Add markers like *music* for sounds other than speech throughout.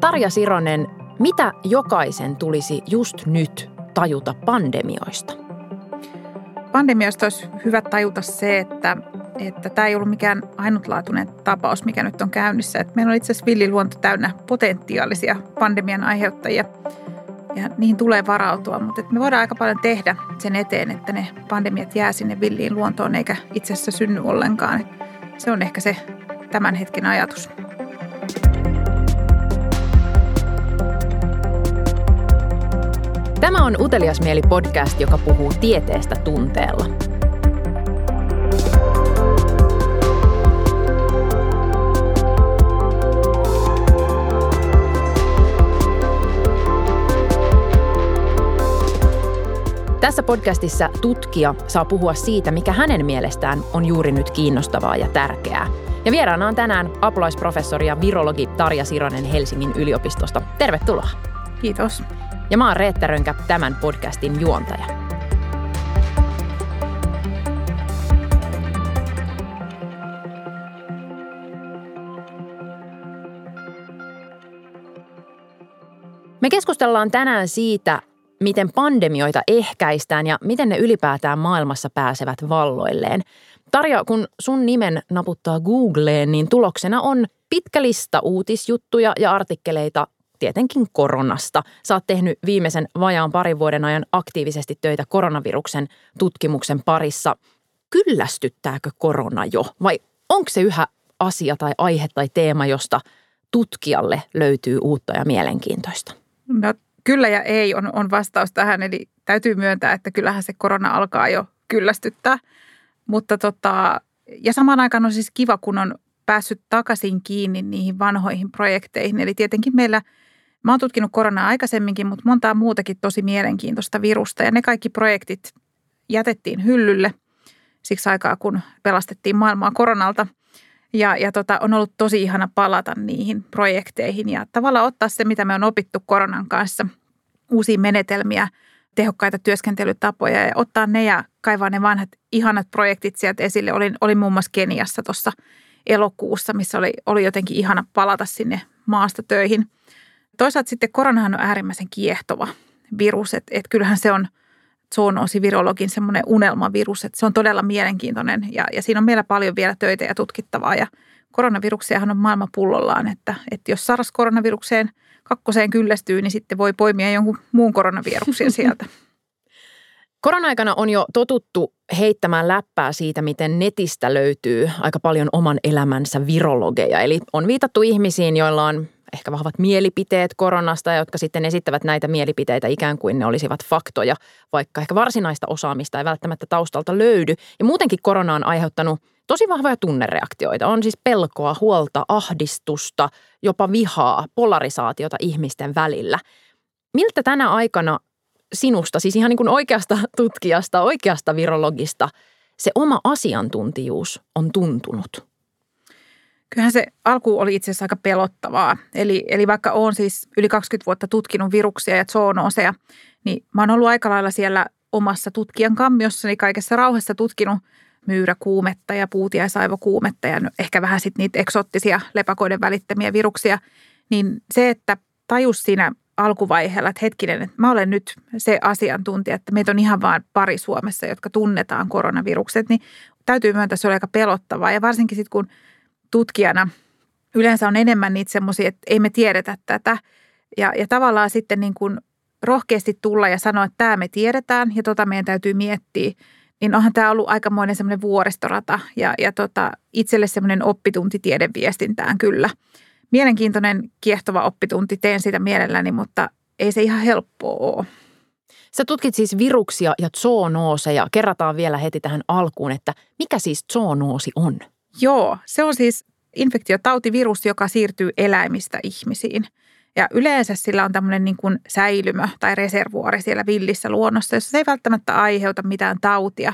Tarja Sironen, mitä jokaisen tulisi just nyt tajuta pandemioista? Pandemioista olisi hyvä tajuta se, että, että tämä ei ollut mikään ainutlaatuinen tapaus, mikä nyt on käynnissä. Että meillä on itse asiassa villiluonto täynnä potentiaalisia pandemian aiheuttajia ja niihin tulee varautua, mutta me voidaan aika paljon tehdä sen eteen, että ne pandemiat jää sinne villiin luontoon eikä itse asiassa synny ollenkaan. Se on ehkä se tämän hetken ajatus. Tämä on Utelias mieli podcast, joka puhuu tieteestä tunteella. Tässä podcastissa tutkija saa puhua siitä, mikä hänen mielestään on juuri nyt kiinnostavaa ja tärkeää. Ja vieraana on tänään apulaisprofessori ja virologi Tarja Sironen Helsingin yliopistosta. Tervetuloa. Kiitos. Ja mä oon Reetta Rönkä, tämän podcastin juontaja. Me keskustellaan tänään siitä, miten pandemioita ehkäistään ja miten ne ylipäätään maailmassa pääsevät valloilleen. Tarja, kun sun nimen naputtaa Googleen, niin tuloksena on pitkä lista uutisjuttuja ja artikkeleita tietenkin koronasta. Sä oot tehnyt viimeisen vajaan parin vuoden ajan aktiivisesti töitä koronaviruksen tutkimuksen parissa. Kyllästyttääkö korona jo vai onko se yhä asia tai aihe tai teema, josta tutkijalle löytyy uutta ja mielenkiintoista? No kyllä ja ei on, on vastaus tähän. Eli täytyy myöntää, että kyllähän se korona alkaa jo kyllästyttää. Mutta tota, ja samaan aikaan on siis kiva, kun on päässyt takaisin kiinni niihin vanhoihin projekteihin. Eli tietenkin meillä, mä oon tutkinut koronaa aikaisemminkin, mutta montaa muutakin tosi mielenkiintoista virusta. Ja ne kaikki projektit jätettiin hyllylle siksi aikaa, kun pelastettiin maailmaa koronalta. Ja, ja tota, on ollut tosi ihana palata niihin projekteihin ja tavallaan ottaa se, mitä me on opittu koronan kanssa, uusia menetelmiä, tehokkaita työskentelytapoja ja ottaa ne ja kaivaa ne vanhat ihanat projektit sieltä esille. Olin, olin muun muassa Keniassa tuossa elokuussa, missä oli, oli jotenkin ihana palata sinne maasta töihin. Toisaalta sitten koronahan on äärimmäisen kiehtova virus, että et kyllähän se on – zoonosivirologin semmoinen unelmavirus, että se on todella mielenkiintoinen ja, ja siinä on meillä paljon vielä töitä ja tutkittavaa ja koronaviruksiahan on maailma pullollaan, että, että jos SARS-koronavirukseen kakkoseen kyllästyy, niin sitten voi poimia jonkun muun koronaviruksen sieltä. *laughs* Korona-aikana on jo totuttu heittämään läppää siitä, miten netistä löytyy aika paljon oman elämänsä virologeja. Eli on viitattu ihmisiin, joilla on ehkä vahvat mielipiteet koronasta, jotka sitten esittävät näitä mielipiteitä ikään kuin ne olisivat faktoja, vaikka ehkä varsinaista osaamista ei välttämättä taustalta löydy. Ja muutenkin korona on aiheuttanut tosi vahvoja tunnereaktioita. On siis pelkoa, huolta, ahdistusta, jopa vihaa, polarisaatiota ihmisten välillä. Miltä tänä aikana sinusta, siis ihan niin kuin oikeasta tutkijasta, oikeasta virologista, se oma asiantuntijuus on tuntunut? Kyllähän se alku oli itse asiassa aika pelottavaa. Eli, eli vaikka olen siis yli 20 vuotta tutkinut viruksia ja zoonooseja, niin mä oon ollut aika lailla siellä omassa tutkijan kammiossani kaikessa rauhassa tutkinut myyräkuumetta ja puutiaisaivokuumetta ja ehkä vähän sitten niitä eksottisia lepakoiden välittämiä viruksia. Niin se, että tajus siinä alkuvaiheella, että hetkinen, että mä olen nyt se asiantuntija, että meitä on ihan vain pari Suomessa, jotka tunnetaan koronavirukset, niin täytyy myöntää, se oli aika pelottavaa. Ja varsinkin sitten kun tutkijana yleensä on enemmän niitä semmoisia, että ei me tiedetä tätä. Ja, ja tavallaan sitten niin kuin rohkeasti tulla ja sanoa, että tämä me tiedetään ja tota meidän täytyy miettiä. Niin onhan tämä ollut aikamoinen semmoinen vuoristorata ja, ja tota, itselle semmoinen oppitunti tiedeviestintään kyllä. Mielenkiintoinen, kiehtova oppitunti, teen sitä mielelläni, mutta ei se ihan helppoa ole. Sä tutkit siis viruksia ja zoonooseja. Kerrataan vielä heti tähän alkuun, että mikä siis zoonoosi on? Joo, se on siis infektiotautivirus, joka siirtyy eläimistä ihmisiin. Ja yleensä sillä on tämmöinen niin kuin säilymö tai reservuori siellä villissä luonnossa, jossa se ei välttämättä aiheuta mitään tautia.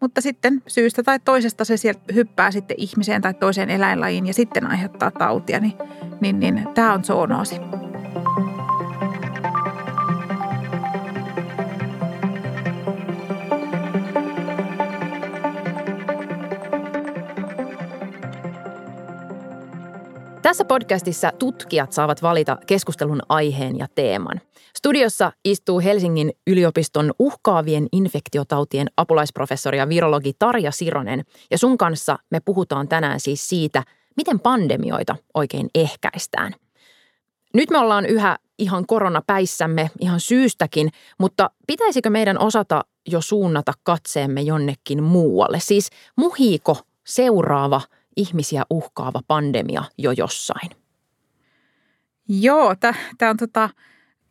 Mutta sitten syystä tai toisesta se sieltä hyppää sitten ihmiseen tai toiseen eläinlajiin ja sitten aiheuttaa tautia. Niin, niin, niin tämä on zoonoosi. Tässä podcastissa tutkijat saavat valita keskustelun aiheen ja teeman. Studiossa istuu Helsingin yliopiston uhkaavien infektiotautien apulaisprofessori ja virologi Tarja Sironen. Ja sun kanssa me puhutaan tänään siis siitä, miten pandemioita oikein ehkäistään. Nyt me ollaan yhä ihan koronapäissämme, ihan syystäkin, mutta pitäisikö meidän osata jo suunnata katseemme jonnekin muualle? Siis muhiiko seuraava ihmisiä uhkaava pandemia jo jossain? Joo, tämä on tota,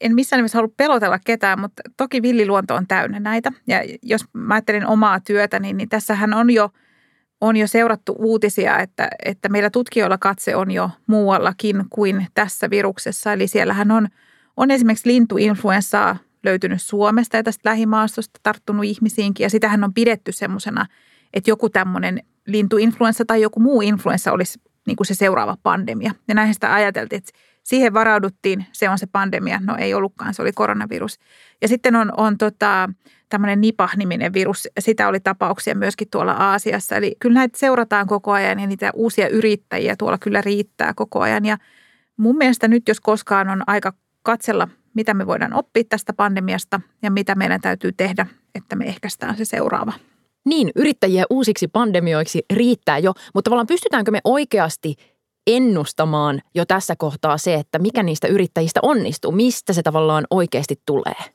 en missään nimessä halua pelotella ketään, mutta toki villiluonto on täynnä näitä. Ja jos mä ajattelin omaa työtä, niin, niin tässähän on jo, on jo seurattu uutisia, että, että meillä tutkijoilla katse on jo muuallakin kuin tässä viruksessa. Eli siellähän on, on esimerkiksi lintuinfluenssaa löytynyt Suomesta ja tästä lähimaastosta tarttunut ihmisiinkin. Ja sitähän on pidetty semmoisena, että joku tämmöinen lintuinfluenssa tai joku muu influenssa olisi niin kuin se seuraava pandemia. Ja näin sitä ajateltiin, että siihen varauduttiin, se on se pandemia. No ei ollutkaan, se oli koronavirus. Ja sitten on, on tota, tämmöinen Nipah-niminen virus, sitä oli tapauksia myöskin tuolla Aasiassa. Eli kyllä näitä seurataan koko ajan ja niitä uusia yrittäjiä tuolla kyllä riittää koko ajan. Ja mun mielestä nyt, jos koskaan on aika katsella, mitä me voidaan oppia tästä pandemiasta ja mitä meidän täytyy tehdä, että me ehkäistään se seuraava niin, yrittäjiä uusiksi pandemioiksi riittää jo, mutta tavallaan pystytäänkö me oikeasti ennustamaan jo tässä kohtaa se, että mikä niistä yrittäjistä onnistuu, mistä se tavallaan oikeasti tulee?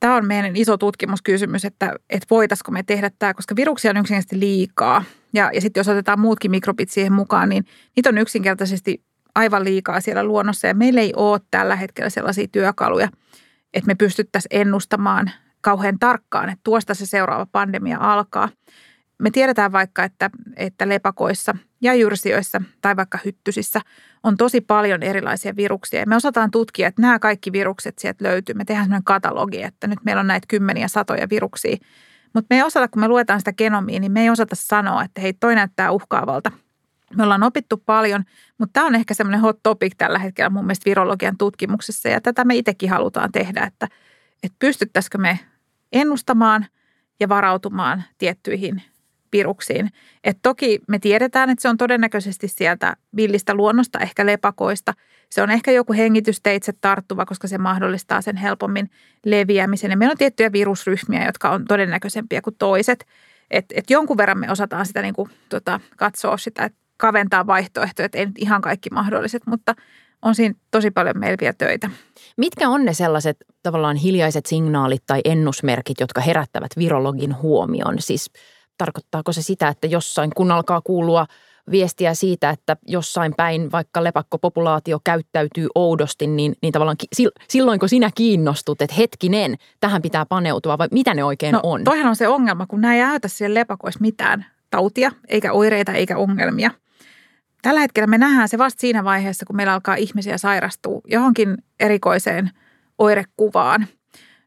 Tämä on meidän iso tutkimuskysymys, että, että voitaisiko me tehdä tämä, koska viruksia on yksinkertaisesti liikaa. Ja, ja sitten jos otetaan muutkin mikrobit siihen mukaan, niin niitä on yksinkertaisesti aivan liikaa siellä luonnossa. Ja meillä ei ole tällä hetkellä sellaisia työkaluja, että me pystyttäisiin ennustamaan kauhean tarkkaan, että tuosta se seuraava pandemia alkaa. Me tiedetään vaikka, että, että lepakoissa ja jyrsijöissä tai vaikka hyttysissä on tosi paljon erilaisia viruksia. Ja me osataan tutkia, että nämä kaikki virukset sieltä löytyy. Me tehdään sellainen katalogi, että nyt meillä on näitä kymmeniä satoja viruksia. Mutta me ei osata, kun me luetaan sitä genomia, niin me ei osata sanoa, että hei, toi näyttää uhkaavalta. Me ollaan opittu paljon, mutta tämä on ehkä semmoinen hot topic tällä hetkellä mun mielestä virologian tutkimuksessa. Ja tätä me itsekin halutaan tehdä, että, että pystyttäisikö me ennustamaan ja varautumaan tiettyihin viruksiin. Et toki me tiedetään, että se on todennäköisesti sieltä villistä luonnosta, ehkä lepakoista. Se on ehkä joku hengitysteitse tarttuva, koska se mahdollistaa sen helpommin leviämisen. Ja meillä on tiettyjä virusryhmiä, jotka on todennäköisempiä kuin toiset. Et, et jonkun verran me osataan sitä niin kuin, tota, katsoa sitä, että kaventaa vaihtoehtoja, että ei nyt ihan kaikki mahdolliset, mutta on siinä tosi paljon meillä vielä töitä. Mitkä on ne sellaiset tavallaan hiljaiset signaalit tai ennusmerkit, jotka herättävät virologin huomion? Siis tarkoittaako se sitä, että jossain kun alkaa kuulua viestiä siitä, että jossain päin vaikka lepakkopopulaatio käyttäytyy oudosti, niin, niin tavallaan silloin kun sinä kiinnostut, että hetkinen, tähän pitää paneutua vai mitä ne oikein no, on? Toihan on se ongelma, kun nämä ei aiheuta siellä lepakoissa mitään tautia, eikä oireita, eikä ongelmia. Tällä hetkellä me nähdään se vasta siinä vaiheessa, kun meillä alkaa ihmisiä sairastua johonkin erikoiseen oirekuvaan.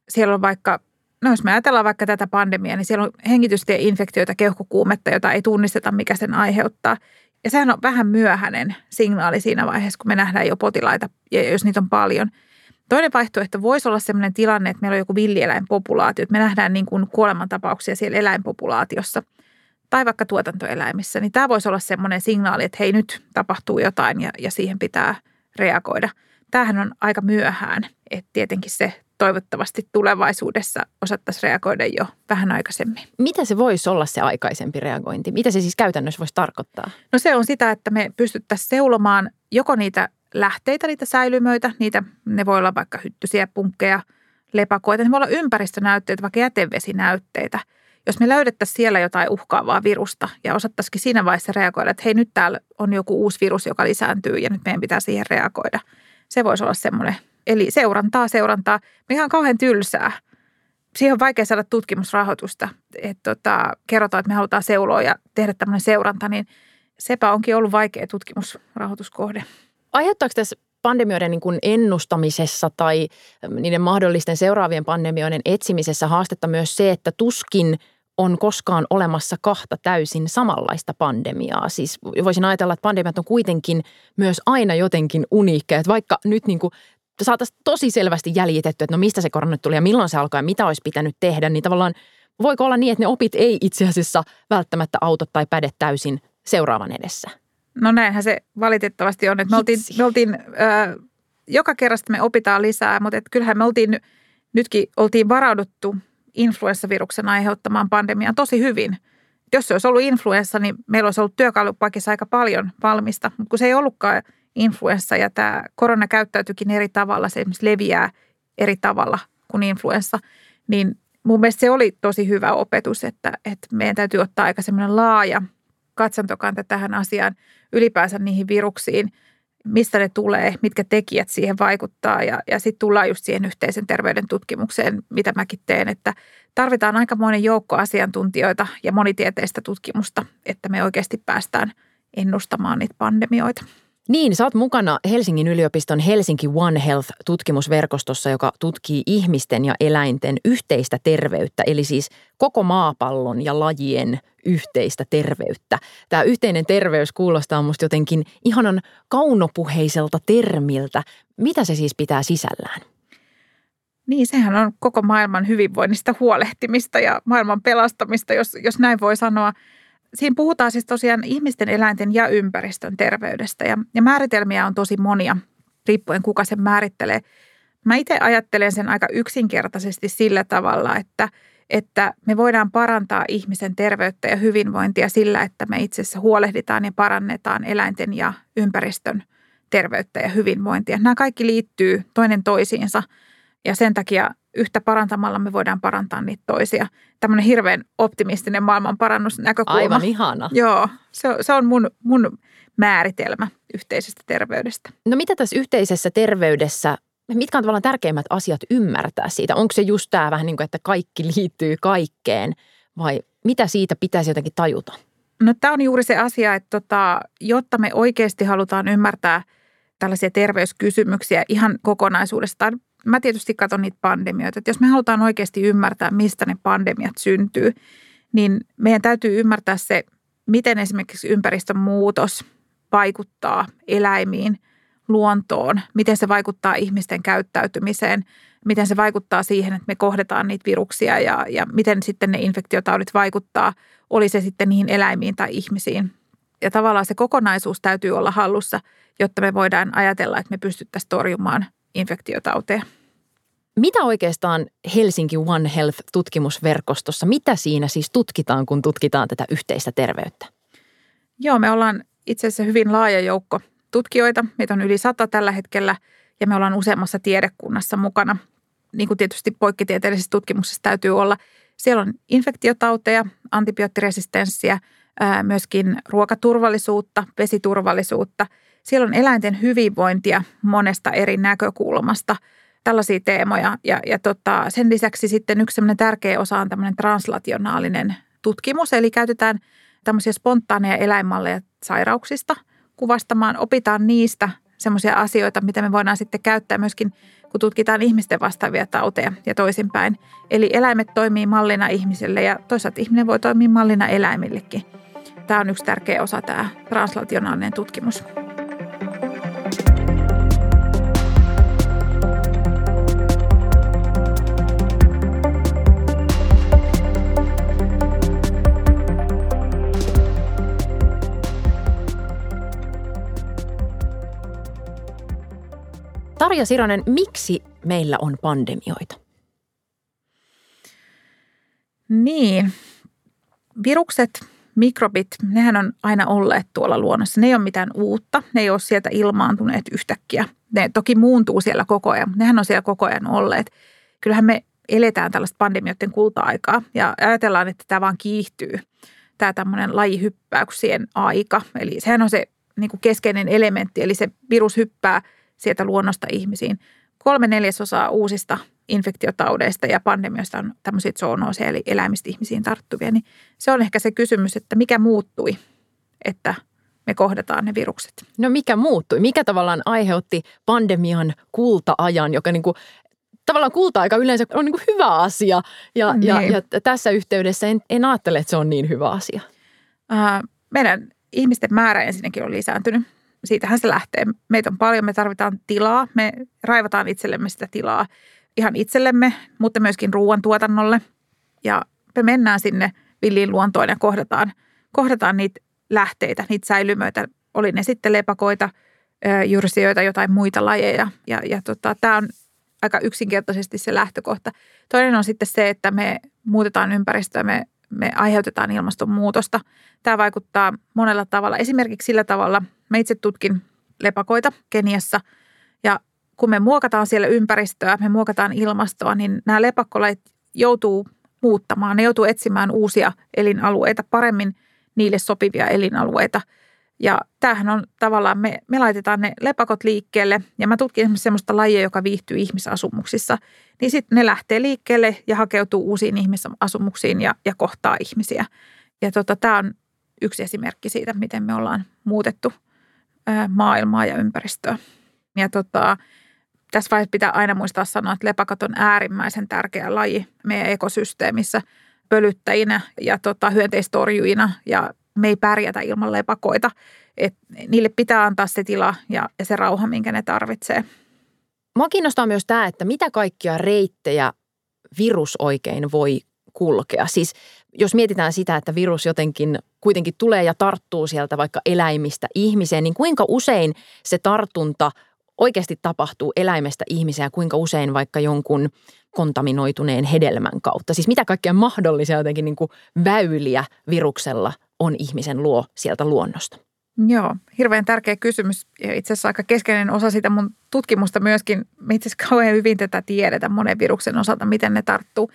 Siellä on vaikka, no jos me ajatellaan vaikka tätä pandemiaa, niin siellä on hengitystieinfektioita, keuhkokuumetta, jota ei tunnisteta, mikä sen aiheuttaa. Ja sehän on vähän myöhäinen signaali siinä vaiheessa, kun me nähdään jo potilaita, ja jos niitä on paljon. Toinen vaihtoehto voisi olla sellainen tilanne, että meillä on joku villieläinpopulaatio, että me nähdään niin kuin kuolemantapauksia siellä eläinpopulaatiossa – tai vaikka tuotantoeläimissä, niin tämä voisi olla semmoinen signaali, että hei nyt tapahtuu jotain ja, ja siihen pitää reagoida. Tämähän on aika myöhään, että tietenkin se toivottavasti tulevaisuudessa osattaisiin reagoida jo vähän aikaisemmin. Mitä se voisi olla se aikaisempi reagointi? Mitä se siis käytännössä voisi tarkoittaa? No se on sitä, että me pystyttäisiin seulomaan joko niitä lähteitä, niitä säilymöitä, niitä, ne voi olla vaikka hyttysiä, punkkeja, lepakoita, ne voi olla ympäristönäytteitä, vaikka jätevesinäytteitä – jos me löydettäisiin siellä jotain uhkaavaa virusta ja osattaisikin siinä vaiheessa reagoida, että hei nyt täällä on joku uusi virus, joka lisääntyy ja nyt meidän pitää siihen reagoida. Se voisi olla semmoinen, eli seurantaa, seurantaa, mikä on kauhean tylsää. Siihen on vaikea saada tutkimusrahoitusta, että tota, kerrotaan, että me halutaan seuloa ja tehdä tämmöinen seuranta, niin sepä onkin ollut vaikea tutkimusrahoituskohde. Aiheuttaako tässä pandemioiden niin kuin ennustamisessa tai niiden mahdollisten seuraavien pandemioiden etsimisessä haastetta myös se, että tuskin on koskaan olemassa kahta täysin samanlaista pandemiaa. Siis voisin ajatella, että pandemiat on kuitenkin myös aina jotenkin uniikkeja. Että vaikka nyt niin kuin saataisiin tosi selvästi jäljitetty, että no mistä se korona tuli ja milloin se alkoi ja mitä olisi pitänyt tehdä, niin tavallaan voiko olla niin, että ne opit ei itse asiassa välttämättä auta tai päde täysin seuraavan edessä? No näinhän se valitettavasti on. Että me oltiin, me oltiin äh, joka kerrasta me opitaan lisää, mutta et kyllähän me oltiin, nytkin oltiin varauduttu influenssaviruksen aiheuttamaan pandemiaan tosi hyvin. Jos se olisi ollut influenssa, niin meillä olisi ollut työkalupakissa aika paljon valmista, mutta kun se ei ollutkaan influenssa ja tämä korona käyttäytyykin eri tavalla, se esimerkiksi leviää eri tavalla kuin influenssa, niin mun mielestä se oli tosi hyvä opetus, että, että meidän täytyy ottaa aika semmoinen laaja katsantokanta tähän asiaan, ylipäänsä niihin viruksiin, mistä ne tulee, mitkä tekijät siihen vaikuttaa ja, ja sitten tullaan just siihen yhteisen terveyden tutkimukseen, mitä mäkin teen, että tarvitaan aika monen joukko asiantuntijoita ja monitieteistä tutkimusta, että me oikeasti päästään ennustamaan niitä pandemioita. Niin, sä oot mukana Helsingin yliopiston Helsinki One Health-tutkimusverkostossa, joka tutkii ihmisten ja eläinten yhteistä terveyttä, eli siis koko maapallon ja lajien yhteistä terveyttä. Tämä yhteinen terveys kuulostaa musta jotenkin ihanan kaunopuheiselta termiltä. Mitä se siis pitää sisällään? Niin, sehän on koko maailman hyvinvoinnista huolehtimista ja maailman pelastamista, jos, jos näin voi sanoa – siinä puhutaan siis tosiaan ihmisten, eläinten ja ympäristön terveydestä ja, ja määritelmiä on tosi monia, riippuen kuka sen määrittelee. Mä itse ajattelen sen aika yksinkertaisesti sillä tavalla, että, että me voidaan parantaa ihmisen terveyttä ja hyvinvointia sillä, että me itse asiassa huolehditaan ja parannetaan eläinten ja ympäristön terveyttä ja hyvinvointia. Nämä kaikki liittyy toinen toisiinsa ja sen takia yhtä parantamalla me voidaan parantaa niitä toisia. Tämmöinen hirveän optimistinen maailman parannusnäkökulma. Aivan ihana. Joo, se, se on mun, mun määritelmä yhteisestä terveydestä. No mitä tässä yhteisessä terveydessä, mitkä on tavallaan tärkeimmät asiat ymmärtää siitä? Onko se just tämä vähän niin kuin, että kaikki liittyy kaikkeen vai mitä siitä pitäisi jotenkin tajuta? No tämä on juuri se asia, että tota, jotta me oikeasti halutaan ymmärtää tällaisia terveyskysymyksiä ihan kokonaisuudestaan, mä tietysti katson niitä pandemioita. Että jos me halutaan oikeasti ymmärtää, mistä ne pandemiat syntyy, niin meidän täytyy ymmärtää se, miten esimerkiksi ympäristön muutos vaikuttaa eläimiin, luontoon, miten se vaikuttaa ihmisten käyttäytymiseen, miten se vaikuttaa siihen, että me kohdetaan niitä viruksia ja, ja miten sitten ne infektiotaudit vaikuttaa, oli se sitten niihin eläimiin tai ihmisiin. Ja tavallaan se kokonaisuus täytyy olla hallussa, jotta me voidaan ajatella, että me pystyttäisiin torjumaan infektiotauteja. Mitä oikeastaan Helsinki One Health-tutkimusverkostossa, mitä siinä siis tutkitaan, kun tutkitaan tätä yhteistä terveyttä? Joo, me ollaan itse asiassa hyvin laaja joukko tutkijoita. Meitä on yli sata tällä hetkellä ja me ollaan useammassa tiedekunnassa mukana. Niin kuin tietysti poikkitieteellisessä tutkimuksessa täytyy olla. Siellä on infektiotauteja, antibioottiresistenssiä, myöskin ruokaturvallisuutta, vesiturvallisuutta – siellä on eläinten hyvinvointia monesta eri näkökulmasta, tällaisia teemoja. Ja, ja tota, sen lisäksi sitten yksi tärkeä osa on tämmöinen translationaalinen tutkimus, eli käytetään tämmöisiä spontaaneja eläinmalleja sairauksista kuvastamaan, opitaan niistä semmoisia asioita, mitä me voidaan sitten käyttää myöskin, kun tutkitaan ihmisten vastaavia tauteja ja toisinpäin. Eli eläimet toimii mallina ihmiselle ja toisaalta ihminen voi toimia mallina eläimillekin. Tämä on yksi tärkeä osa tämä translationaalinen tutkimus. Tarja Sironen, miksi meillä on pandemioita? Niin, virukset, mikrobit, nehän on aina olleet tuolla luonnossa. Ne ei ole mitään uutta, ne ei ole sieltä ilmaantuneet yhtäkkiä. Ne toki muuntuu siellä koko ajan, nehän on siellä koko ajan olleet. Kyllähän me eletään tällaista pandemioiden kulta-aikaa ja ajatellaan, että tämä vaan kiihtyy, tämä tämmöinen lajihyppäyksien aika. Eli sehän on se niin keskeinen elementti, eli se virus hyppää – sieltä luonnosta ihmisiin. Kolme neljäsosaa uusista infektiotaudeista ja pandemioista on tämmöisiä zoonooseja, eli eläimistä ihmisiin tarttuvia. Niin se on ehkä se kysymys, että mikä muuttui, että me kohdataan ne virukset. No mikä muuttui? Mikä tavallaan aiheutti pandemian kulta-ajan, joka niin kuin tavallaan kulta-aika yleensä on niin kuin hyvä asia. Ja, niin. ja, ja tässä yhteydessä en, en ajattele, että se on niin hyvä asia. Äh, meidän ihmisten määrä ensinnäkin on lisääntynyt siitähän se lähtee. Meitä on paljon, me tarvitaan tilaa, me raivataan itsellemme sitä tilaa ihan itsellemme, mutta myöskin ruoantuotannolle. Ja me mennään sinne villiin luontoon ja kohdataan, kohdataan niitä lähteitä, niitä säilymöitä, oli ne sitten lepakoita, jyrsijöitä, jotain muita lajeja. Ja, ja tota, tämä on aika yksinkertaisesti se lähtökohta. Toinen on sitten se, että me muutetaan ympäristöä, me, me aiheutetaan ilmastonmuutosta. Tämä vaikuttaa monella tavalla. Esimerkiksi sillä tavalla, mä itse tutkin lepakoita Keniassa ja kun me muokataan siellä ympäristöä, me muokataan ilmastoa, niin nämä lepakkolait joutuu muuttamaan. Ne joutuu etsimään uusia elinalueita, paremmin niille sopivia elinalueita – ja tämähän on tavallaan, me, me laitetaan ne lepakot liikkeelle ja mä tutkin esimerkiksi sellaista lajia, joka viihtyy ihmisasumuksissa. Niin sitten ne lähtee liikkeelle ja hakeutuu uusiin ihmisasumuksiin ja, ja kohtaa ihmisiä. Ja tota, tämä on yksi esimerkki siitä, miten me ollaan muutettu maailmaa ja ympäristöä. Ja tota, tässä vaiheessa pitää aina muistaa sanoa, että lepakot on äärimmäisen tärkeä laji meidän ekosysteemissä pölyttäjinä ja tota, hyönteistorjuina ja me ei pärjätä ilman lepakoita. Et niille pitää antaa se tila ja, ja se rauha, minkä ne tarvitsee. Mua kiinnostaa myös tämä, että mitä kaikkia reittejä virus oikein voi kulkea. Siis jos mietitään sitä, että virus jotenkin kuitenkin tulee ja tarttuu sieltä vaikka eläimistä ihmiseen, niin kuinka usein se tartunta oikeasti tapahtuu eläimestä ihmiseen ja kuinka usein vaikka jonkun kontaminoituneen hedelmän kautta? Siis mitä kaikkia mahdollisia jotenkin niin kuin väyliä viruksella on ihmisen luo sieltä luonnosta? Joo, hirveän tärkeä kysymys ja itse asiassa aika keskeinen osa sitä mun tutkimusta myöskin. Me itse asiassa kauhean hyvin tätä tiedetä monen viruksen osalta, miten ne tarttuu.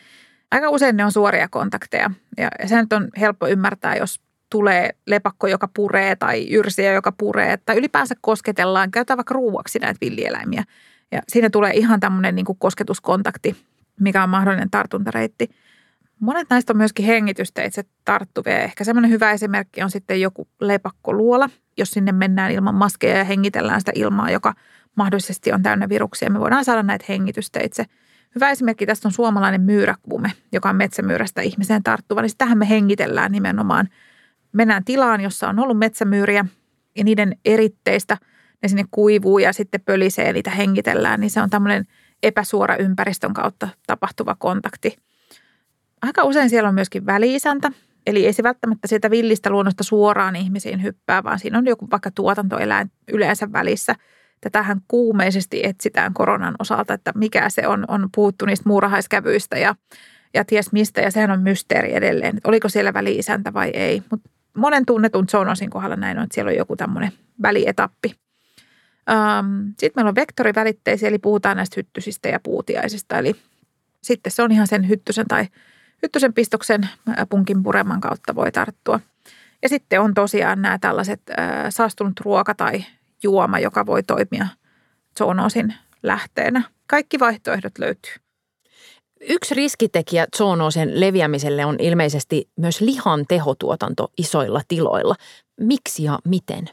Aika usein ne on suoria kontakteja ja se nyt on helppo ymmärtää, jos tulee lepakko, joka puree tai yrsiä, joka puree tai ylipäänsä kosketellaan, käytetään vaikka ruuaksi näitä villieläimiä. Ja siinä tulee ihan tämmöinen niin kosketuskontakti, mikä on mahdollinen tartuntareitti – Monet näistä on myöskin hengitysteitse tarttuvia. Ehkä semmoinen hyvä esimerkki on sitten joku lepakkoluola, jos sinne mennään ilman maskeja ja hengitellään sitä ilmaa, joka mahdollisesti on täynnä viruksia. Me voidaan saada näitä hengitysteitse. Hyvä esimerkki tästä on suomalainen myyräkuume, joka on metsämyyrästä ihmiseen tarttuva. Niin tähän me hengitellään nimenomaan. Mennään tilaan, jossa on ollut metsämyyriä ja niiden eritteistä ne sinne kuivuu ja sitten pölisee niitä hengitellään. Niin se on tämmöinen epäsuora ympäristön kautta tapahtuva kontakti – Aika usein siellä on myöskin väliisäntä, eli ei se välttämättä sieltä villistä luonnosta suoraan ihmisiin hyppää, vaan siinä on joku vaikka tuotantoeläin yleensä välissä. Tätähän kuumeisesti etsitään koronan osalta, että mikä se on. On puhuttu niistä muurahaiskävyistä ja, ja ties mistä, ja sehän on mysteeri edelleen, että oliko siellä väliisäntä vai ei. Mutta monen tunnetun zoonosin kohdalla näin on, että siellä on joku tämmöinen välietappi. Sitten meillä on vektorivälitteisiä, eli puhutaan näistä hyttysistä ja puutiaisista. Eli sitten se on ihan sen hyttysen tai hyttysen pistoksen punkin pureman kautta voi tarttua. Ja sitten on tosiaan nämä tällaiset saastunut ruoka tai juoma, joka voi toimia zoonoosin lähteenä. Kaikki vaihtoehdot löytyy. Yksi riskitekijä zoonoosin leviämiselle on ilmeisesti myös lihan tehotuotanto isoilla tiloilla. Miksi ja miten?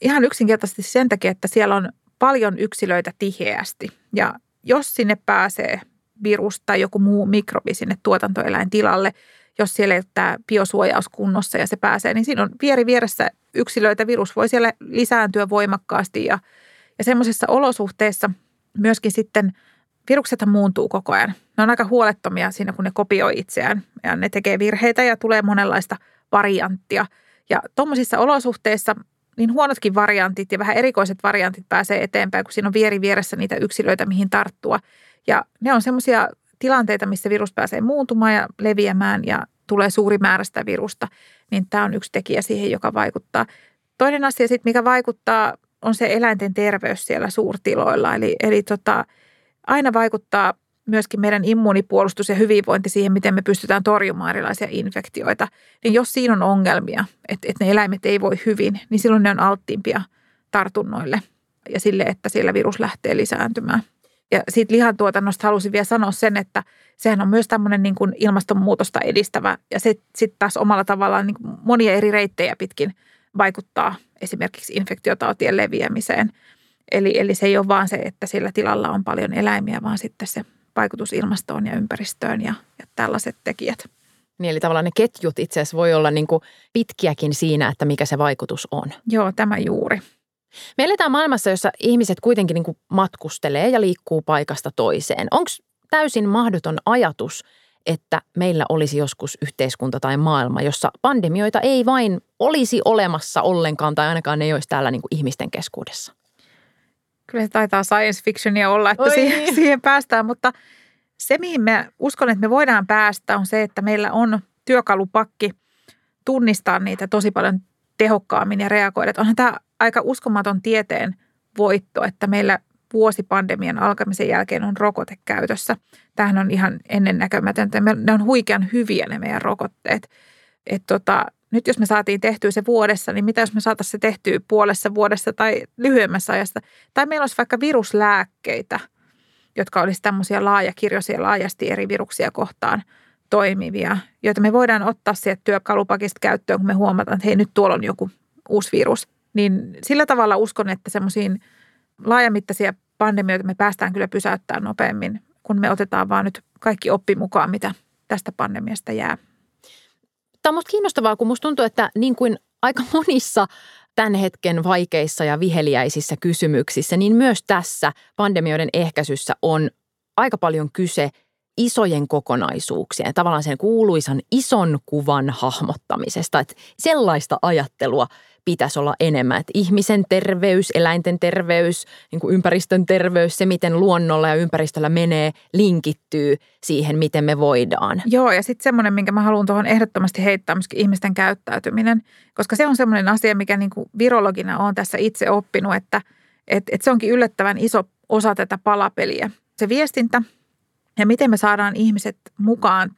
Ihan yksinkertaisesti sen takia, että siellä on paljon yksilöitä tiheästi. Ja jos sinne pääsee virus tai joku muu mikrobi sinne tuotantoeläintilalle, jos siellä ei ole tämä biosuojaus kunnossa ja se pääsee, niin siinä on vieri vieressä yksilöitä. Virus voi siellä lisääntyä voimakkaasti ja, ja semmoisissa olosuhteissa myöskin sitten viruksethan muuntuu koko ajan. Ne on aika huolettomia siinä, kun ne kopioi itseään ja ne tekee virheitä ja tulee monenlaista varianttia. Ja tuommoisissa olosuhteissa niin huonotkin variantit ja vähän erikoiset variantit pääsee eteenpäin, kun siinä on vieri vieressä niitä yksilöitä, mihin tarttua. Ja ne on semmoisia tilanteita, missä virus pääsee muuntumaan ja leviämään ja tulee suuri määrä sitä virusta, niin tämä on yksi tekijä siihen, joka vaikuttaa. Toinen asia sitten, mikä vaikuttaa, on se eläinten terveys siellä suurtiloilla. Eli, eli tota, aina vaikuttaa myöskin meidän immuunipuolustus ja hyvinvointi siihen, miten me pystytään torjumaan erilaisia infektioita. Niin jos siinä on ongelmia, että, että ne eläimet ei voi hyvin, niin silloin ne on alttiimpia tartunnoille ja sille, että siellä virus lähtee lisääntymään. Ja siitä lihantuotannosta halusin vielä sanoa sen, että sehän on myös tämmöinen niin kuin ilmastonmuutosta edistävä ja se sitten taas omalla tavallaan niin monia eri reittejä pitkin vaikuttaa esimerkiksi infektiotautien leviämiseen. Eli, eli se ei ole vaan se, että sillä tilalla on paljon eläimiä, vaan sitten se vaikutus ilmastoon ja ympäristöön ja, ja tällaiset tekijät. Niin, eli tavallaan ne ketjut itse asiassa voi olla niin kuin pitkiäkin siinä, että mikä se vaikutus on. Joo, tämä juuri. Me eletään maailmassa, jossa ihmiset kuitenkin niin kuin matkustelee ja liikkuu paikasta toiseen. Onko täysin mahdoton ajatus, että meillä olisi joskus yhteiskunta tai maailma, jossa pandemioita ei vain olisi olemassa ollenkaan tai ainakaan ne ei olisi täällä niin kuin ihmisten keskuudessa? Kyllä se taitaa science fictionia olla, että siihen, siihen päästään, mutta se mihin me uskon, että me voidaan päästä on se, että meillä on työkalupakki tunnistaa niitä tosi paljon tehokkaammin ja reagoida. Onhan tämä aika uskomaton tieteen voitto, että meillä vuosi pandemian alkamisen jälkeen on rokote käytössä. Tämähän on ihan ennennäkemätöntä. Ne on huikean hyviä ne meidän rokotteet. Et tota, nyt jos me saatiin tehtyä se vuodessa, niin mitä jos me saataisiin se tehtyä puolessa vuodessa tai lyhyemmässä ajassa? Tai meillä olisi vaikka viruslääkkeitä, jotka olisi tämmöisiä laajakirjoisia, laajasti eri viruksia kohtaan toimivia, joita me voidaan ottaa sieltä työkalupakista käyttöön, kun me huomataan, että hei nyt tuolla on joku uusi virus. Niin sillä tavalla uskon, että semmoisiin laajamittaisia pandemioita me päästään kyllä pysäyttämään nopeammin, kun me otetaan vaan nyt kaikki oppi mukaan, mitä tästä pandemiasta jää. Tämä on minusta kiinnostavaa, kun minusta tuntuu, että niin kuin aika monissa tämän hetken vaikeissa ja viheliäisissä kysymyksissä, niin myös tässä pandemioiden ehkäisyssä on aika paljon kyse isojen kokonaisuuksien, tavallaan sen kuuluisan ison kuvan hahmottamisesta. Että sellaista ajattelua pitäisi olla enemmän. Että ihmisen terveys, eläinten terveys, niin kuin ympäristön terveys, se miten luonnolla ja ympäristöllä menee, linkittyy siihen, miten me voidaan. Joo, ja sitten semmoinen, minkä mä haluan tuohon ehdottomasti heittää, myöskin ihmisten käyttäytyminen. Koska se on semmoinen asia, mikä niin kuin virologina on tässä itse oppinut, että et, et se onkin yllättävän iso osa tätä palapeliä. Se viestintä ja miten me saadaan ihmiset mukaan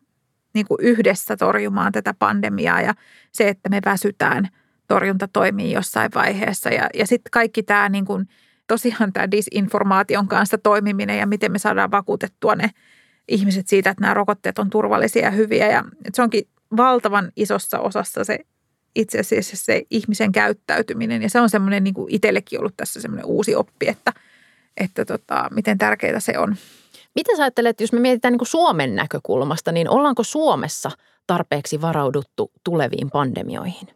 niin kuin yhdessä torjumaan tätä pandemiaa ja se, että me väsytään – torjunta toimii jossain vaiheessa. Ja, ja sitten kaikki tämä niin kuin, tosiaan tämä disinformaation kanssa toimiminen ja miten me saadaan vakuutettua ne ihmiset siitä, että nämä rokotteet on turvallisia ja hyviä. Ja se onkin valtavan isossa osassa se itse asiassa se ihmisen käyttäytyminen. Ja se on semmoinen niin itsellekin ollut tässä semmoinen uusi oppi, että, että tota, miten tärkeää se on. Miten sä ajattelet, jos me mietitään niin Suomen näkökulmasta, niin ollaanko Suomessa tarpeeksi varauduttu tuleviin pandemioihin?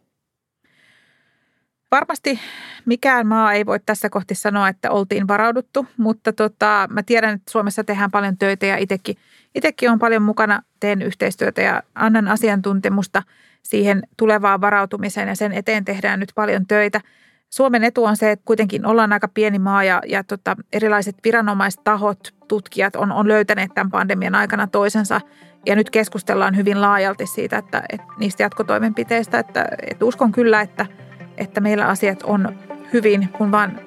Varmasti mikään maa ei voi tässä kohti sanoa, että oltiin varauduttu, mutta tota, mä tiedän, että Suomessa tehdään paljon töitä ja itsekin, itsekin on paljon mukana, teen yhteistyötä ja annan asiantuntemusta siihen tulevaan varautumiseen ja sen eteen tehdään nyt paljon töitä. Suomen etu on se, että kuitenkin ollaan aika pieni maa ja, ja tota, erilaiset viranomaistahot, tutkijat on, on löytäneet tämän pandemian aikana toisensa ja nyt keskustellaan hyvin laajalti siitä, että, että niistä jatkotoimenpiteistä, että, että uskon kyllä, että – että meillä asiat on hyvin, kun vaan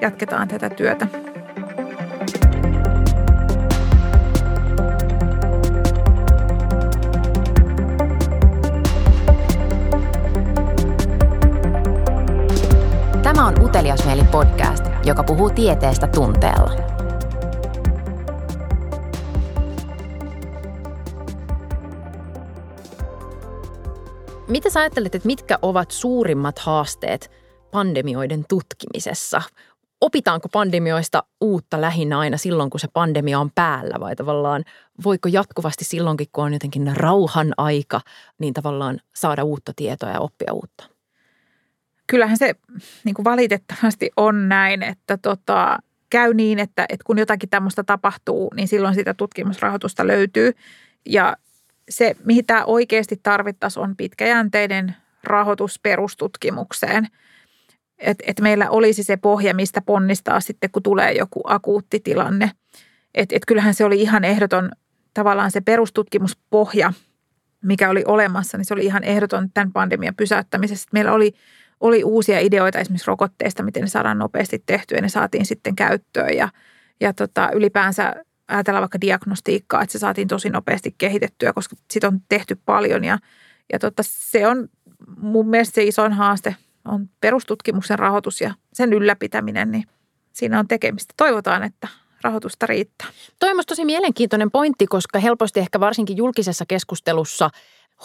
jatketaan tätä työtä. Joka puhuu tieteestä tunteella. Mitä sä ajattelet, että mitkä ovat suurimmat haasteet pandemioiden tutkimisessa? Opitaanko pandemioista uutta lähinnä aina silloin, kun se pandemia on päällä vai tavallaan voiko jatkuvasti silloinkin, kun on jotenkin rauhan aika, niin tavallaan saada uutta tietoa ja oppia uutta? Kyllähän se niin kuin valitettavasti on näin, että tota, käy niin, että, että kun jotakin tämmöistä tapahtuu, niin silloin sitä tutkimusrahoitusta löytyy. Ja se, mihin tämä oikeasti tarvittaisiin, on pitkäjänteinen rahoitus perustutkimukseen. Että et meillä olisi se pohja, mistä ponnistaa sitten, kun tulee joku akuutti tilanne. Että et kyllähän se oli ihan ehdoton tavallaan se perustutkimuspohja, mikä oli olemassa, niin se oli ihan ehdoton tämän pandemian pysäyttämisessä. Meillä oli, oli uusia ideoita esimerkiksi rokotteista, miten ne saadaan nopeasti tehtyä ja ne saatiin sitten käyttöön. Ja, ja tota, ylipäänsä ajatellaan vaikka diagnostiikkaa, että se saatiin tosi nopeasti kehitettyä, koska sitä on tehty paljon ja, ja tota, se on mun mielestä se isoin haaste on perustutkimuksen rahoitus ja sen ylläpitäminen, niin siinä on tekemistä. Toivotaan, että rahoitusta riittää. Toi on tosi mielenkiintoinen pointti, koska helposti ehkä varsinkin julkisessa keskustelussa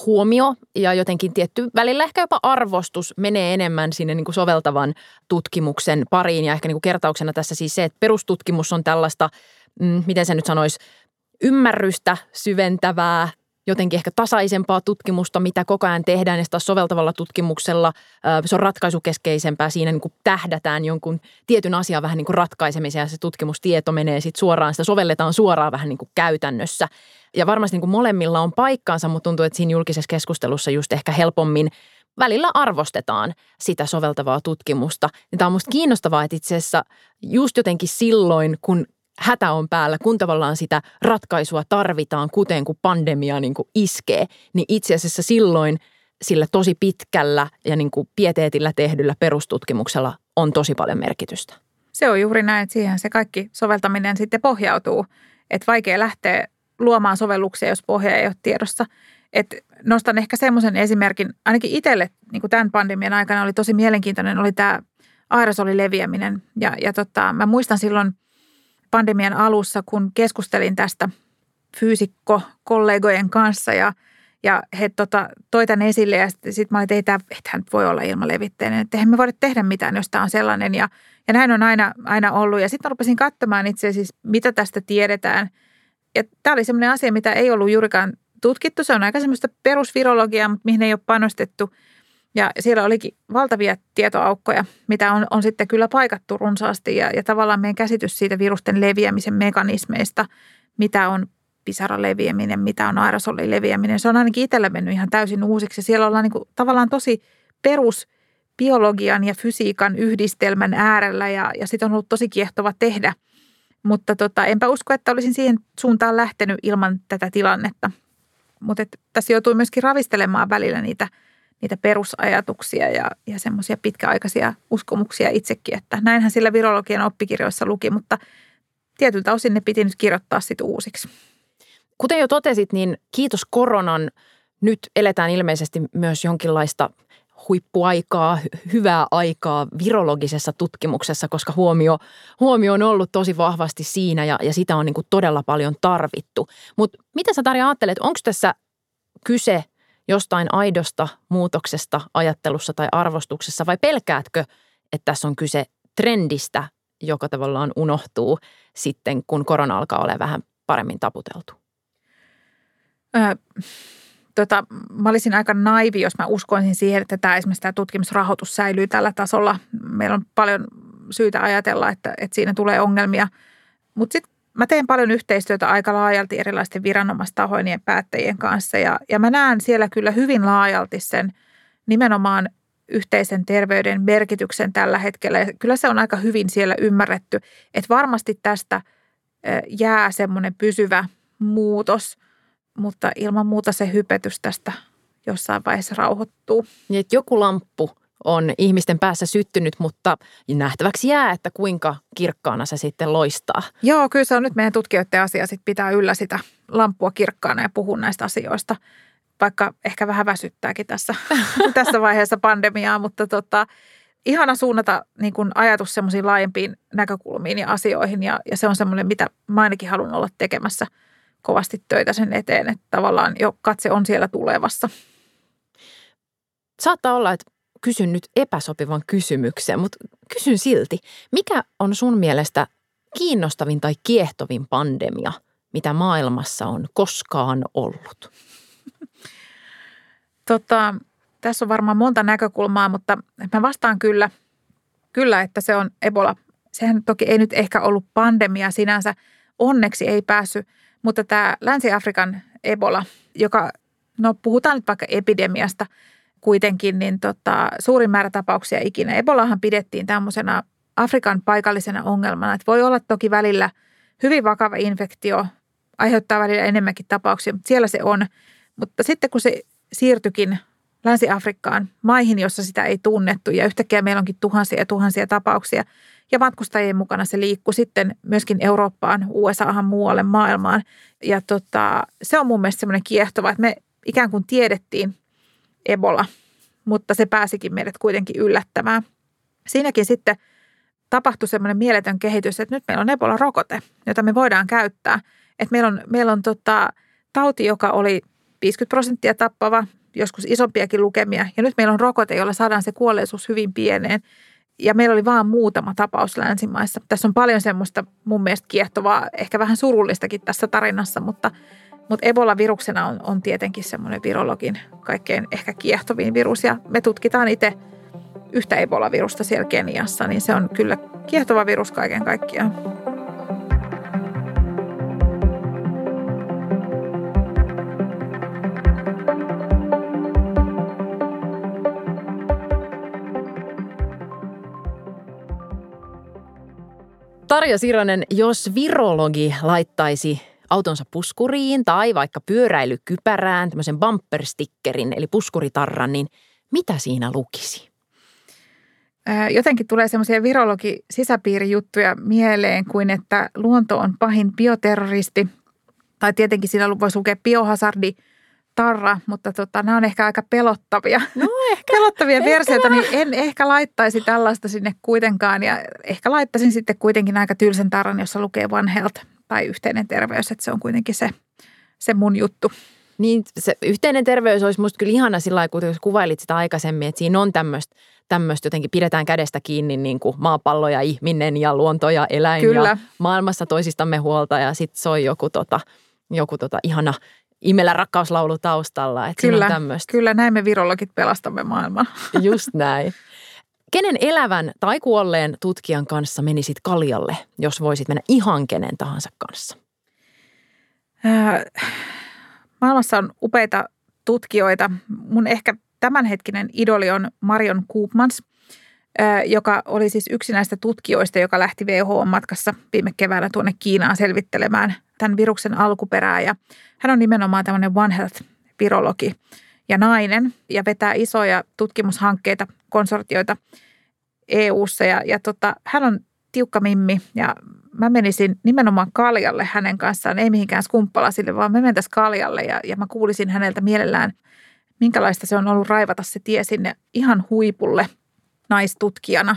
huomio ja jotenkin tietty välillä ehkä jopa arvostus menee enemmän sinne niin kuin soveltavan tutkimuksen pariin. Ja ehkä niin kuin kertauksena tässä siis se, että perustutkimus on tällaista – mm, miten se nyt sanoisi, ymmärrystä syventävää, jotenkin ehkä tasaisempaa tutkimusta, mitä koko ajan tehdään ja soveltavalla tutkimuksella se on ratkaisukeskeisempää. Siinä niin kuin tähdätään jonkun tietyn asian vähän niin kuin ratkaisemiseen ja se tutkimustieto menee sitten suoraan, sitä sovelletaan suoraan vähän niin kuin käytännössä. Ja varmasti niin kuin molemmilla on paikkaansa, mutta tuntuu, että siinä julkisessa keskustelussa just ehkä helpommin välillä arvostetaan sitä soveltavaa tutkimusta. Ja tämä on musta kiinnostavaa, että itse asiassa just jotenkin silloin, kun hätä on päällä, kun tavallaan sitä ratkaisua tarvitaan, kuten kun pandemia niin kuin iskee, niin itse asiassa silloin sillä tosi pitkällä ja niin kuin pieteetillä tehdyllä perustutkimuksella on tosi paljon merkitystä. Se on juuri näin, että siihen se kaikki soveltaminen sitten pohjautuu. Että vaikea lähteä luomaan sovelluksia, jos pohja ei ole tiedossa. Et nostan ehkä semmoisen esimerkin, ainakin itselle niin kuin tämän pandemian aikana oli tosi mielenkiintoinen, oli tämä aerosolin leviäminen. Ja, ja tota, mä muistan silloin pandemian alussa, kun keskustelin tästä fyysikko-kollegojen kanssa ja, ja he tota, toi tämän esille ja sitten sit mä olin, että ei tämä voi olla ilmalevitteinen, että eihän me voida tehdä mitään, jos tämä on sellainen ja, ja näin on aina, aina ollut. Ja sitten rupesin katsomaan itse asiassa, mitä tästä tiedetään. Ja tämä oli sellainen asia, mitä ei ollut juurikaan tutkittu. Se on aika semmoista perusvirologiaa, mutta mihin ei ole panostettu. Ja siellä olikin valtavia tietoaukkoja, mitä on, on sitten kyllä paikattu runsaasti. Ja, ja tavallaan meidän käsitys siitä virusten leviämisen mekanismeista, mitä on pisaran leviäminen, mitä on aerosolin leviäminen. Se on ainakin itsellä mennyt ihan täysin uusiksi. Siellä ollaan niin kuin, tavallaan tosi perus biologian ja fysiikan yhdistelmän äärellä ja, ja sitten on ollut tosi kiehtova tehdä. Mutta tota, enpä usko, että olisin siihen suuntaan lähtenyt ilman tätä tilannetta. Mutta tässä joutuu myöskin ravistelemaan välillä niitä, niitä perusajatuksia ja, ja semmoisia pitkäaikaisia uskomuksia itsekin, että näinhän sillä virologian oppikirjoissa luki, mutta tietyltä osin ne piti nyt kirjoittaa sitten uusiksi. Kuten jo totesit, niin kiitos koronan nyt eletään ilmeisesti myös jonkinlaista huippuaikaa, hyvää aikaa virologisessa tutkimuksessa, koska huomio, huomio on ollut tosi vahvasti siinä ja, ja sitä on niin kuin todella paljon tarvittu. Mutta mitä sä Tarja ajattelet, onko tässä kyse jostain aidosta muutoksesta ajattelussa tai arvostuksessa vai pelkäätkö, että tässä on kyse trendistä, joka tavallaan unohtuu sitten, kun korona alkaa olla vähän paremmin taputeltu? Äh tota, mä olisin aika naivi, jos mä uskoisin siihen, että tämä esimerkiksi tämä tutkimusrahoitus säilyy tällä tasolla. Meillä on paljon syytä ajatella, että, että siinä tulee ongelmia. Mutta sitten mä teen paljon yhteistyötä aika laajalti erilaisten viranomaistahojen ja päättäjien kanssa ja, ja mä näen siellä kyllä hyvin laajalti sen nimenomaan yhteisen terveyden merkityksen tällä hetkellä. Ja kyllä se on aika hyvin siellä ymmärretty, että varmasti tästä jää semmoinen pysyvä muutos – mutta ilman muuta se hypetys tästä jossain vaiheessa rauhoittuu. Niin, että joku lamppu on ihmisten päässä syttynyt, mutta nähtäväksi jää, että kuinka kirkkaana se sitten loistaa. Joo, kyllä se on nyt meidän tutkijoiden asia sit pitää yllä sitä lamppua kirkkaana ja puhua näistä asioista, vaikka ehkä vähän väsyttääkin tässä, *laughs* tässä vaiheessa pandemiaa, mutta tota, ihana suunnata niin kun ajatus semmoisiin laajempiin näkökulmiin ja asioihin ja, ja se on semmoinen, mitä mä ainakin haluan olla tekemässä – kovasti töitä sen eteen, että tavallaan jo katse on siellä tulevassa. Saattaa olla, että kysyn nyt epäsopivan kysymyksen, mutta kysyn silti. Mikä on sun mielestä kiinnostavin tai kiehtovin pandemia, mitä maailmassa on koskaan ollut? Tota, tässä on varmaan monta näkökulmaa, mutta mä vastaan kyllä, kyllä, että se on Ebola. Sehän toki ei nyt ehkä ollut pandemia sinänsä. Onneksi ei päässyt mutta tämä Länsi-Afrikan Ebola, joka, no puhutaan nyt vaikka epidemiasta kuitenkin, niin tota, suurin määrä tapauksia ikinä. Ebolahan pidettiin tämmöisenä Afrikan paikallisena ongelmana. Että voi olla toki välillä hyvin vakava infektio, aiheuttaa välillä enemmänkin tapauksia, mutta siellä se on. Mutta sitten kun se siirtyikin Länsi-Afrikkaan, maihin, jossa sitä ei tunnettu ja yhtäkkiä meillä onkin tuhansia ja tuhansia tapauksia – ja matkustajien mukana se liikkui sitten myöskin Eurooppaan, USAhan muualle maailmaan. Ja tota, se on mun mielestä semmoinen kiehtova, että me ikään kuin tiedettiin Ebola, mutta se pääsikin meidät kuitenkin yllättämään. Siinäkin sitten tapahtui semmoinen mieletön kehitys, että nyt meillä on Ebola-rokote, jota me voidaan käyttää. Että meillä on, meillä on tota, tauti, joka oli 50 prosenttia tappava, joskus isompiakin lukemia. Ja nyt meillä on rokote, jolla saadaan se kuolleisuus hyvin pieneen ja meillä oli vain muutama tapaus länsimaissa. Tässä on paljon semmoista mun mielestä kiehtovaa, ehkä vähän surullistakin tässä tarinassa, mutta, mutta Ebola-viruksena on, on tietenkin semmoinen virologin kaikkein ehkä kiehtovin virus. Ja me tutkitaan itse yhtä Ebola-virusta siellä Keniassa, niin se on kyllä kiehtova virus kaiken kaikkiaan. Tarja Sironen, jos virologi laittaisi autonsa puskuriin tai vaikka pyöräilykypärään tämmöisen bumperstickerin eli puskuritarran, niin mitä siinä lukisi? Jotenkin tulee semmoisia virologi-sisäpiirijuttuja mieleen kuin, että luonto on pahin bioterroristi. Tai tietenkin siinä voisi lukea biohazardi, tarra, mutta tota, nämä on ehkä aika pelottavia, no ehkä, pelottavia ehkä versioita, niin en ehkä laittaisi tällaista sinne kuitenkaan. Ja ehkä laittaisin sitten kuitenkin aika tylsän tarran, jossa lukee One Health tai yhteinen terveys, että se on kuitenkin se, se mun juttu. Niin se yhteinen terveys olisi musta kyllä ihana sillä lailla, kun kuvailit sitä aikaisemmin, että siinä on tämmöistä tämmöistä jotenkin pidetään kädestä kiinni niin kuin maapallo ja ihminen ja luonto ja eläin Kyllä. ja maailmassa toisistamme huolta ja sitten soi joku, tota, joku tota ihana imellä rakkauslaulu taustalla. Että kyllä, on kyllä näin me virologit pelastamme maailman. *laughs* Just näin. Kenen elävän tai kuolleen tutkijan kanssa menisit kaljalle, jos voisit mennä ihan kenen tahansa kanssa? Äh, maailmassa on upeita tutkijoita. Mun ehkä tämänhetkinen idoli on Marion Koopmans, joka oli siis yksi näistä tutkijoista, joka lähti WHO-matkassa viime keväänä tuonne Kiinaan selvittelemään tämän viruksen alkuperää. Ja hän on nimenomaan tämmöinen One Health-virologi ja nainen ja vetää isoja tutkimushankkeita, konsortioita EU-ssa. Ja, ja tota, hän on tiukka mimmi ja mä menisin nimenomaan kaljalle hänen kanssaan, ei mihinkään skumppalasille, vaan me mentäisiin kaljalle ja, ja mä kuulisin häneltä mielellään – minkälaista se on ollut raivata se tie sinne ihan huipulle naistutkijana.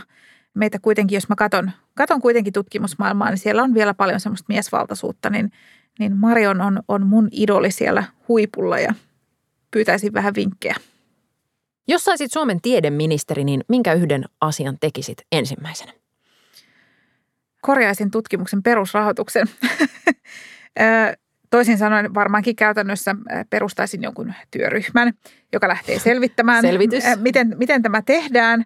Meitä kuitenkin, jos mä katon, katon kuitenkin tutkimusmaailmaa, niin siellä on vielä paljon semmoista miesvaltaisuutta, niin, niin Marion on, on mun idoli siellä huipulla ja pyytäisin vähän vinkkejä. Jos saisit Suomen tiedeministeri, niin minkä yhden asian tekisit ensimmäisenä? Korjaisin tutkimuksen perusrahoituksen. *laughs* Toisin sanoen varmaankin käytännössä perustaisin jonkun työryhmän, joka lähtee selvittämään, Selvitys. miten, miten tämä tehdään.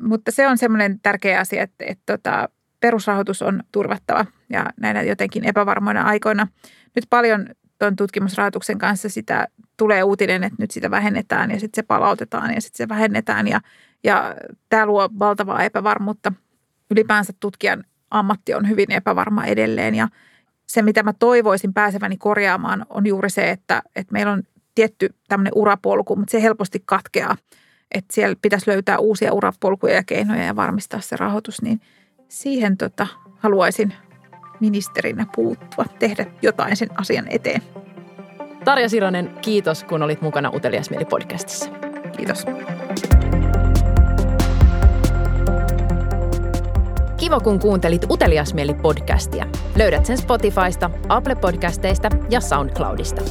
Mutta se on semmoinen tärkeä asia, että, että, tota, perusrahoitus on turvattava ja näinä jotenkin epävarmoina aikoina. Nyt paljon tuon tutkimusrahoituksen kanssa sitä tulee uutinen, että nyt sitä vähennetään ja sitten se palautetaan ja sitten se vähennetään. Ja, ja tämä luo valtavaa epävarmuutta. Ylipäänsä tutkijan ammatti on hyvin epävarma edelleen ja – se, mitä mä toivoisin pääseväni korjaamaan, on juuri se, että, että meillä on tietty tämmöinen urapolku, mutta se helposti katkeaa. Että siellä pitäisi löytää uusia urapolkuja ja keinoja ja varmistaa se rahoitus, niin siihen tota, haluaisin ministerinä puuttua, tehdä jotain sen asian eteen. Tarja Sironen, kiitos kun olit mukana Utelias Mieli podcastissa. Kiitos. Kiva, kun kuuntelit Utelias Mieli podcastia. Löydät sen Spotifysta, Apple Podcasteista ja SoundCloudista.